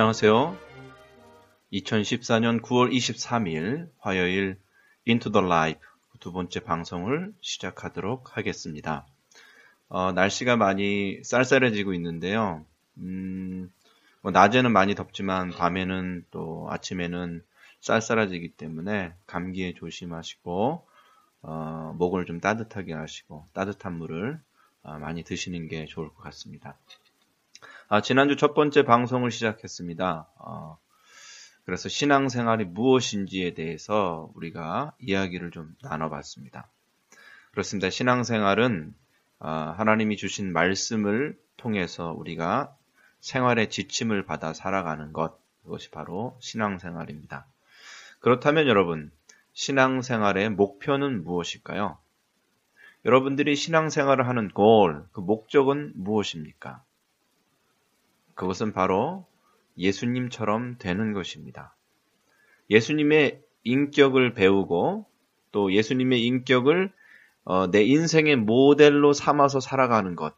안녕하세요. 2014년 9월 23일 화요일 Into the Life 두 번째 방송을 시작하도록 하겠습니다. 어, 날씨가 많이 쌀쌀해지고 있는데요. 음, 뭐 낮에는 많이 덥지만 밤에는 또 아침에는 쌀쌀해지기 때문에 감기에 조심하시고 어, 목을 좀 따뜻하게 하시고 따뜻한 물을 어, 많이 드시는 게 좋을 것 같습니다. 아, 지난주 첫 번째 방송을 시작했습니다. 어, 그래서 신앙생활이 무엇인지에 대해서 우리가 이야기를 좀 나눠봤습니다. 그렇습니다. 신앙생활은 어, 하나님이 주신 말씀을 통해서 우리가 생활의 지침을 받아 살아가는 것, 그것이 바로 신앙생활입니다. 그렇다면 여러분, 신앙생활의 목표는 무엇일까요? 여러분들이 신앙생활을 하는 골, 그 목적은 무엇입니까? 그것은 바로 예수님처럼 되는 것입니다. 예수님의 인격을 배우고 또 예수님의 인격을 어, 내 인생의 모델로 삼아서 살아가는 것.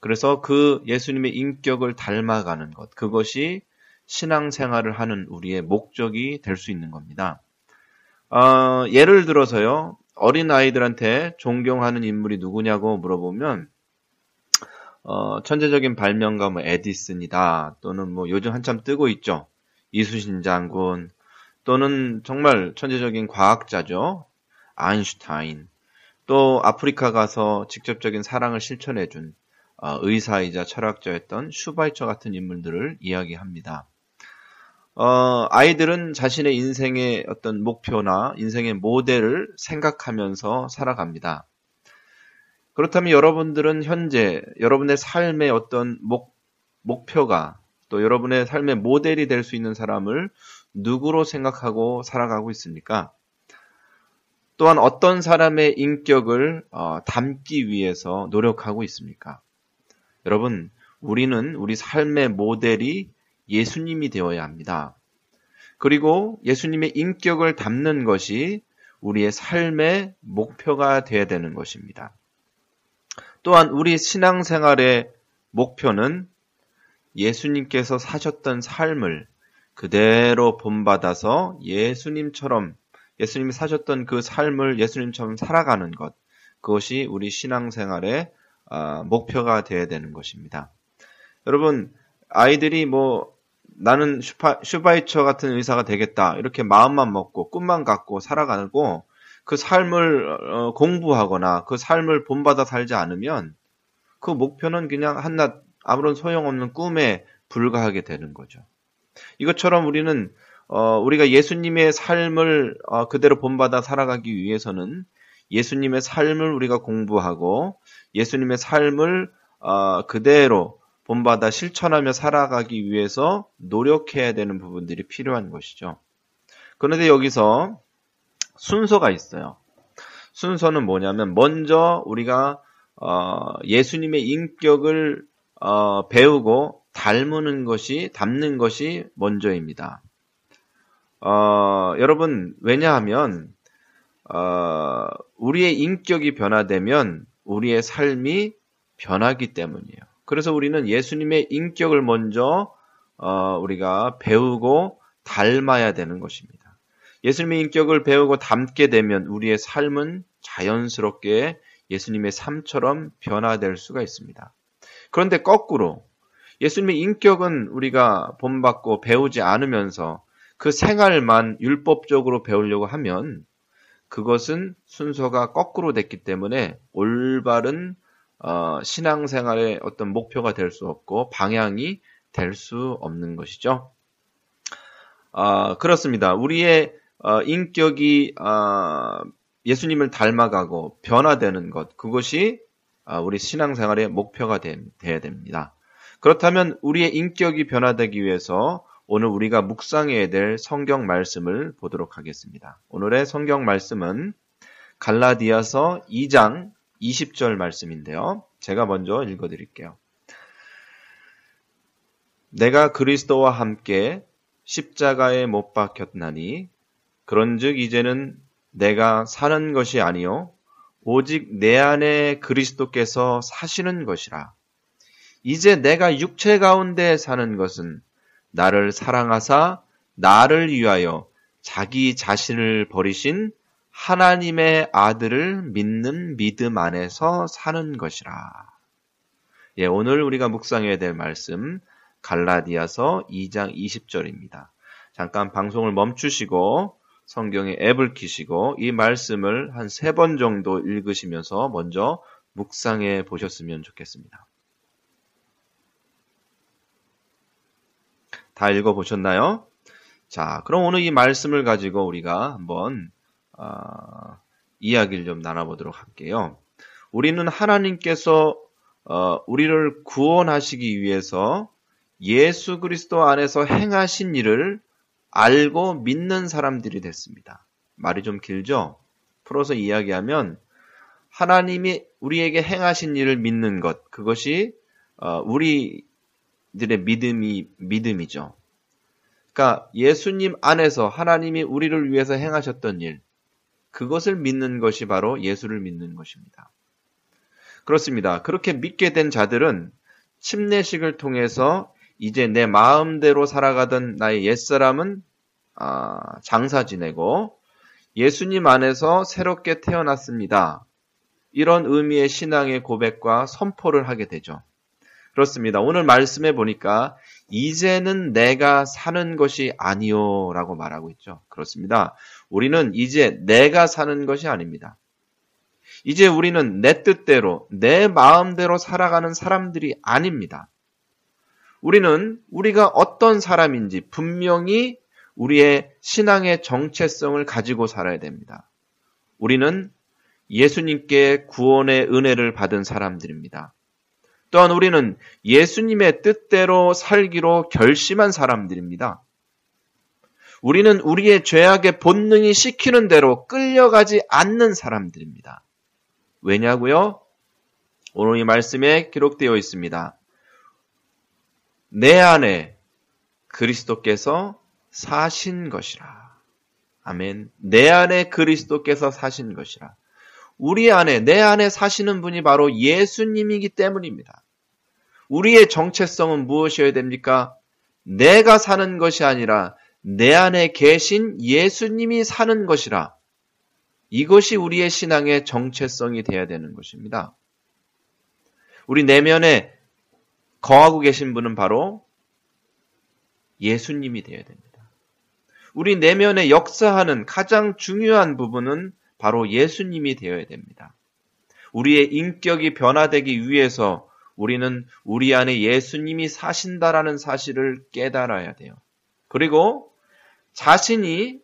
그래서 그 예수님의 인격을 닮아가는 것. 그것이 신앙생활을 하는 우리의 목적이 될 수 있는 겁니다. 어, 예를 들어서요, 어린 아이들한테 존경하는 인물이 누구냐고 물어보면, 어, 천재적인 발명가 뭐 에디슨이다. 또는 뭐 요즘 한참 뜨고 있죠. 이수신 장군. 또는 정말 천재적인 과학자죠. 아인슈타인. 또 아프리카 가서 직접적인 사랑을 실천해준 어, 의사이자 철학자였던 슈바이처 같은 인물들을 이야기합니다. 어, 아이들은 자신의 인생의 어떤 목표나 인생의 모델을 생각하면서 살아갑니다. 그렇다면 여러분들은 현재 여러분의 삶의 어떤 목, 목표가 또 여러분의 삶의 모델이 될 수 있는 사람을 누구로 생각하고 살아가고 있습니까? 또한 어떤 사람의 인격을 어, 담기 위해서 노력하고 있습니까? 여러분, 우리는 우리 삶의 모델이 예수님이 되어야 합니다. 그리고 예수님의 인격을 담는 것이 우리의 삶의 목표가 되어야 되는 것입니다. 또한 우리 신앙생활의 목표는 예수님께서 사셨던 삶을 그대로 본받아서 예수님처럼 예수님이 사셨던 그 삶을 예수님처럼 살아가는 것 그것이 우리 신앙생활의 목표가 되어야 되는 것입니다. 여러분 아이들이 뭐 나는 슈파, 슈바이처 같은 의사가 되겠다 이렇게 마음만 먹고 꿈만 갖고 살아가고 그 삶을 공부하거나 그 삶을 본받아 살지 않으면 그 목표는 그냥 한낱 아무런 소용없는 꿈에 불과하게 되는 거죠. 이것처럼 우리는 어, 우리가 예수님의 삶을 어, 그대로 본받아 살아가기 위해서는 예수님의 삶을 우리가 공부하고 예수님의 삶을 어, 그대로 본받아 실천하며 살아가기 위해서 노력해야 되는 부분들이 필요한 것이죠. 그런데 여기서 순서가 있어요. 순서는 뭐냐면 먼저 우리가 어, 예수님의 인격을 어, 배우고 닮는 것이 닮는 것이 먼저입니다. 어, 여러분 왜냐하면 어, 우리의 인격이 변화되면 우리의 삶이 변하기 때문이에요. 그래서 우리는 예수님의 인격을 먼저 어, 우리가 배우고 닮아야 되는 것입니다. 예수님의 인격을 배우고 닮게 되면 우리의 삶은 자연스럽게 예수님의 삶처럼 변화될 수가 있습니다. 그런데 거꾸로 예수님의 인격은 우리가 본받고 배우지 않으면서 그 생활만 율법적으로 배우려고 하면 그것은 순서가 거꾸로 됐기 때문에 올바른 어, 신앙생활의 어떤 목표가 될 수 없고 방향이 될 수 없는 것이죠. 어, 그렇습니다. 우리의 어, 인격이 어, 예수님을 닮아가고 변화되는 것 그것이 어, 우리 신앙생활의 목표가 되, 돼야 됩니다. 그렇다면 우리의 인격이 변화되기 위해서 오늘 우리가 묵상해야 될 성경 말씀을 보도록 하겠습니다. 오늘의 성경 말씀은 갈라디아서 2장 20절 말씀인데요. 제가 먼저 읽어 드릴게요. 내가 그리스도와 함께 십자가에 못 박혔나니 그런즉 이제는 내가 사는 것이 아니요 오직 내 안에 그리스도께서 사시는 것이라. 이제 내가 육체 가운데 사는 것은 나를 사랑하사 나를 위하여 자기 자신을 버리신 하나님의 아들을 믿는 믿음 안에서 사는 것이라. 예, 오늘 우리가 묵상해야 될 말씀 갈라디아서 2장 20절입니다. 잠깐 방송을 멈추시고 성경의 앱을 키시고 이 말씀을 한 세 번 정도 읽으시면서 먼저 묵상해 보셨으면 좋겠습니다. 다 읽어 보셨나요? 자, 그럼 오늘 이 말씀을 가지고 우리가 한번 어, 이야기를 좀 나눠보도록 할게요. 우리는 하나님께서 어, 우리를 구원하시기 위해서 예수 그리스도 안에서 행하신 일을 알고 믿는 사람들이 됐습니다. 말이 좀 길죠? 풀어서 이야기하면 하나님이 우리에게 행하신 일을 믿는 것, 그것이 어, 우리들의 믿음이 믿음이죠. 그러니까 예수님 안에서 하나님이 우리를 위해서 행하셨던 일, 그것을 믿는 것이 바로 예수를 믿는 것입니다. 그렇습니다. 그렇게 믿게 된 자들은 침례식을 통해서 이제 내 마음대로 살아가던 나의 옛사람은 아, 장사 지내고 예수님 안에서 새롭게 태어났습니다. 이런 의미의 신앙의 고백과 선포를 하게 되죠. 그렇습니다. 오늘 말씀해 보니까 이제는 내가 사는 것이 아니요 라고 말하고 있죠. 그렇습니다. 우리는 이제 내가 사는 것이 아닙니다. 이제 우리는 내 뜻대로, 내 마음대로 살아가는 사람들이 아닙니다. 우리는 우리가 어떤 사람인지 분명히 우리의 신앙의 정체성을 가지고 살아야 됩니다. 우리는 예수님께 구원의 은혜를 받은 사람들입니다. 또한 우리는 예수님의 뜻대로 살기로 결심한 사람들입니다. 우리는 우리의 죄악의 본능이 시키는 대로 끌려가지 않는 사람들입니다. 왜냐고요? 오늘 이 말씀에 기록되어 있습니다. 내 안에 그리스도께서 사신 것이라. 아멘. 내 안에 그리스도께서 사신 것이라. 우리 안에, 내 안에 사시는 분이 바로 예수님이기 때문입니다. 우리의 정체성은 무엇이어야 됩니까? 내가 사는 것이 아니라 내 안에 계신 예수님이 사는 것이라. 이것이 우리의 신앙의 정체성이 되어야 되는 것입니다. 우리 내면에 거하고 계신 분은 바로 예수님이 되어야 됩니다. 우리 내면에 역사하는 가장 중요한 부분은 바로 예수님이 되어야 됩니다. 우리의 인격이 변화되기 위해서 우리는 우리 안에 예수님이 사신다라는 사실을 깨달아야 돼요. 그리고 자신이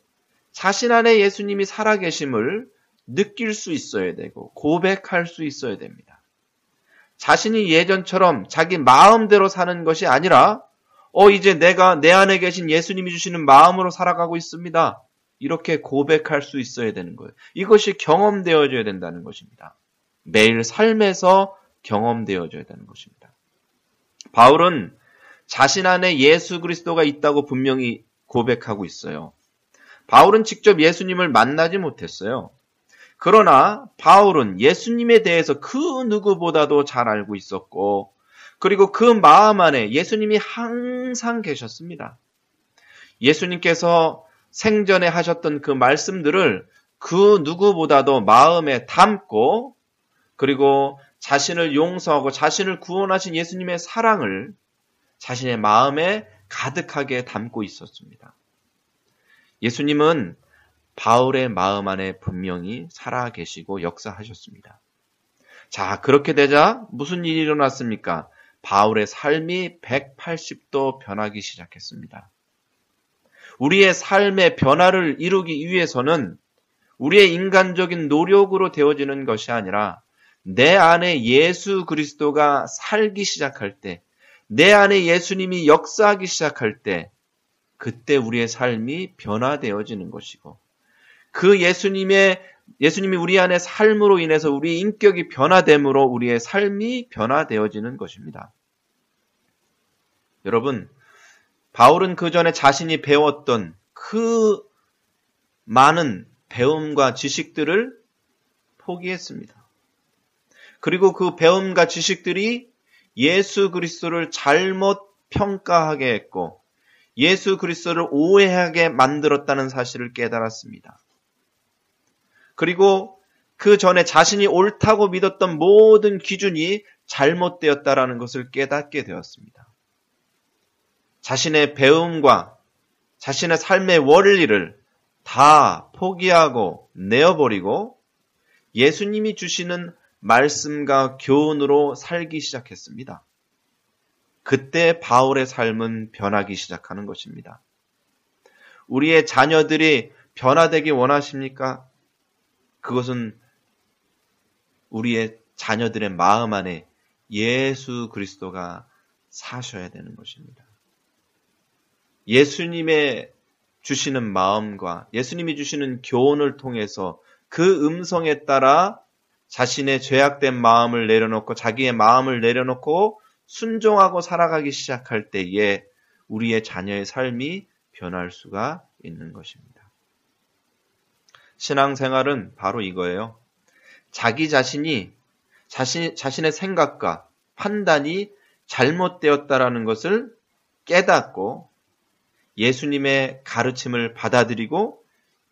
자신 안에 예수님이 살아계심을 느낄 수 있어야 되고 고백할 수 있어야 됩니다. 자신이 예전처럼 자기 마음대로 사는 것이 아니라 어, 이제 내가 내 안에 계신 예수님이 주시는 마음으로 살아가고 있습니다. 이렇게 고백할 수 있어야 되는 거예요. 이것이 경험되어져야 된다는 것입니다. 매일 삶에서 경험되어져야 되는 것입니다. 바울은 자신 안에 예수 그리스도가 있다고 분명히 고백하고 있어요. 바울은 직접 예수님을 만나지 못했어요. 그러나 바울은 예수님에 대해서 그 누구보다도 잘 알고 있었고 그리고 그 마음 안에 예수님이 항상 계셨습니다. 예수님께서 생전에 하셨던 그 말씀들을 그 누구보다도 마음에 담고 그리고 자신을 용서하고 자신을 구원하신 예수님의 사랑을 자신의 마음에 가득하게 담고 있었습니다. 예수님은 바울의 마음 안에 분명히 살아 계시고 역사하셨습니다. 자, 그렇게 되자 무슨 일이 일어났습니까? 바울의 삶이 180도 변하기 시작했습니다. 우리의 삶의 변화를 이루기 위해서는 우리의 인간적인 노력으로 되어지는 것이 아니라 내 안에 예수 그리스도가 살기 시작할 때, 내 안에 예수님이 역사하기 시작할 때, 그때 우리의 삶이 변화되어지는 것이고, 그 예수님의 예수님이 우리 안에 삶으로 인해서 우리 인격이 변화됨으로 우리의 삶이 변화되어지는 것입니다. 여러분, 바울은 그 전에 자신이 배웠던 그 많은 배움과 지식들을 포기했습니다. 그리고 그 배움과 지식들이 예수 그리스도를 잘못 평가하게 했고 예수 그리스도를 오해하게 만들었다는 사실을 깨달았습니다. 그리고 그 전에 자신이 옳다고 믿었던 모든 기준이 잘못되었다라는 것을 깨닫게 되었습니다. 자신의 배움과 자신의 삶의 원리를 다 포기하고 내어버리고 예수님이 주시는 말씀과 교훈으로 살기 시작했습니다. 그때 바울의 삶은 변하기 시작하는 것입니다. 우리의 자녀들이 변화되기 원하십니까? 그것은 우리의 자녀들의 마음 안에 예수 그리스도가 사셔야 되는 것입니다. 예수님의 주시는 마음과 예수님이 주시는 교훈을 통해서 그 음성에 따라 자신의 죄악된 마음을 내려놓고 자기의 마음을 내려놓고 순종하고 살아가기 시작할 때에 우리의 자녀의 삶이 변할 수가 있는 것입니다. 신앙생활은 바로 이거예요. 자기 자신이 자신, 자신의 생각과 판단이 잘못되었다라는 것을 깨닫고 예수님의 가르침을 받아들이고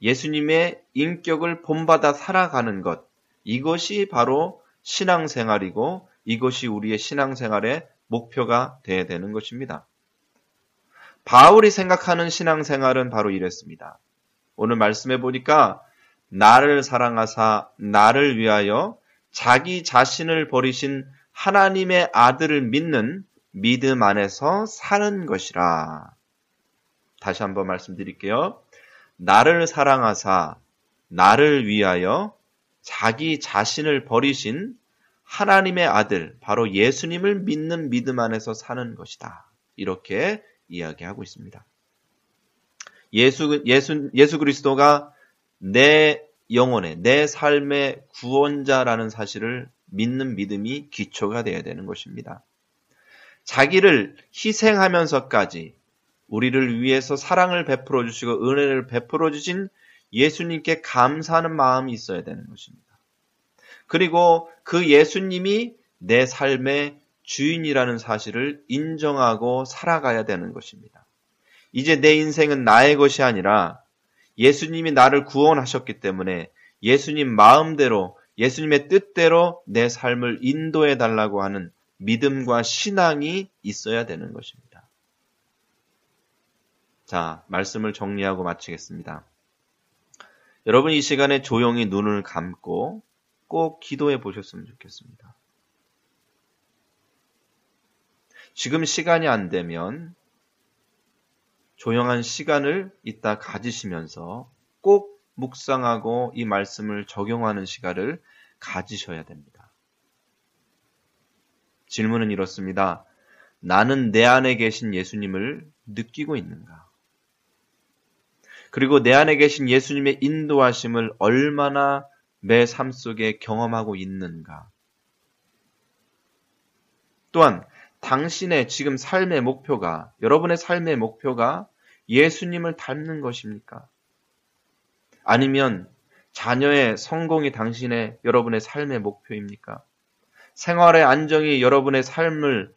예수님의 인격을 본받아 살아가는 것. 이것이 바로 신앙생활이고 이것이 우리의 신앙생활의 목표가 되어야 되는 것입니다. 바울이 생각하는 신앙생활은 바로 이랬습니다. 오늘 말씀해 보니까 나를 사랑하사 나를 위하여 자기 자신을 버리신 하나님의 아들을 믿는 믿음 안에서 사는 것이라. 다시 한번 말씀드릴게요. 나를 사랑하사 나를 위하여 자기 자신을 버리신 하나님의 아들, 바로 예수님을 믿는 믿음 안에서 사는 것이다. 이렇게 이야기하고 있습니다. 예수, 예수, 예수 그리스도가 내 영혼의, 내 삶의 구원자라는 사실을 믿는 믿음이 기초가 되어야 되는 것입니다. 자기를 희생하면서까지 우리를 위해서 사랑을 베풀어 주시고 은혜를 베풀어 주신 예수님께 감사하는 마음이 있어야 되는 것입니다. 그리고 그 예수님이 내 삶의 주인이라는 사실을 인정하고 살아가야 되는 것입니다. 이제 내 인생은 나의 것이 아니라 예수님이 나를 구원하셨기 때문에 예수님 마음대로 예수님의 뜻대로 내 삶을 인도해 달라고 하는 믿음과 신앙이 있어야 되는 것입니다. 자, 말씀을 정리하고 마치겠습니다. 여러분 이 시간에 조용히 눈을 감고 꼭 기도해 보셨으면 좋겠습니다. 지금 시간이 안 되면 조용한 시간을 이따 가지시면서 꼭 묵상하고 이 말씀을 적용하는 시간을 가지셔야 됩니다. 질문은 이렇습니다. 나는 내 안에 계신 예수님을 느끼고 있는가? 그리고 내 안에 계신 예수님의 인도하심을 얼마나 내 삶 속에 경험하고 있는가? 또한 당신의 지금 삶의 목표가, 여러분의 삶의 목표가 예수님을 닮는 것입니까? 아니면 자녀의 성공이 당신의 여러분의 삶의 목표입니까? 생활의 안정이 여러분의 삶을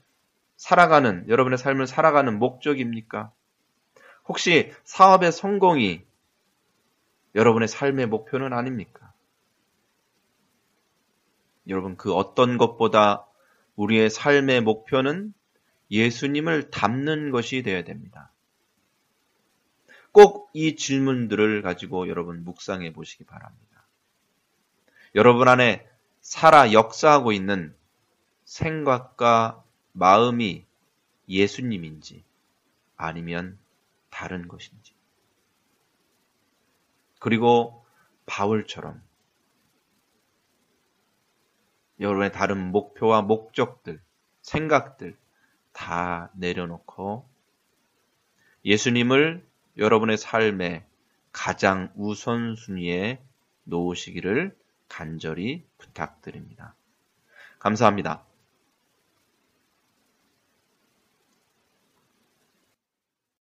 살아가는 여러분의 삶을 살아가는 목적입니까? 혹시 사업의 성공이 여러분의 삶의 목표는 아닙니까? 여러분 그 어떤 것보다 우리의 삶의 목표는 예수님을 닮는 것이 되어야 됩니다. 꼭 이 질문들을 가지고 여러분 묵상해 보시기 바랍니다. 여러분 안에 살아 역사하고 있는 생각과 마음이 예수님인지 아니면 다른 것인지. 그리고 바울처럼 여러분의 다른 목표와 목적들, 생각들 다 내려놓고 예수님을 여러분의 삶의 가장 우선순위에 놓으시기를 간절히 부탁드립니다. 감사합니다.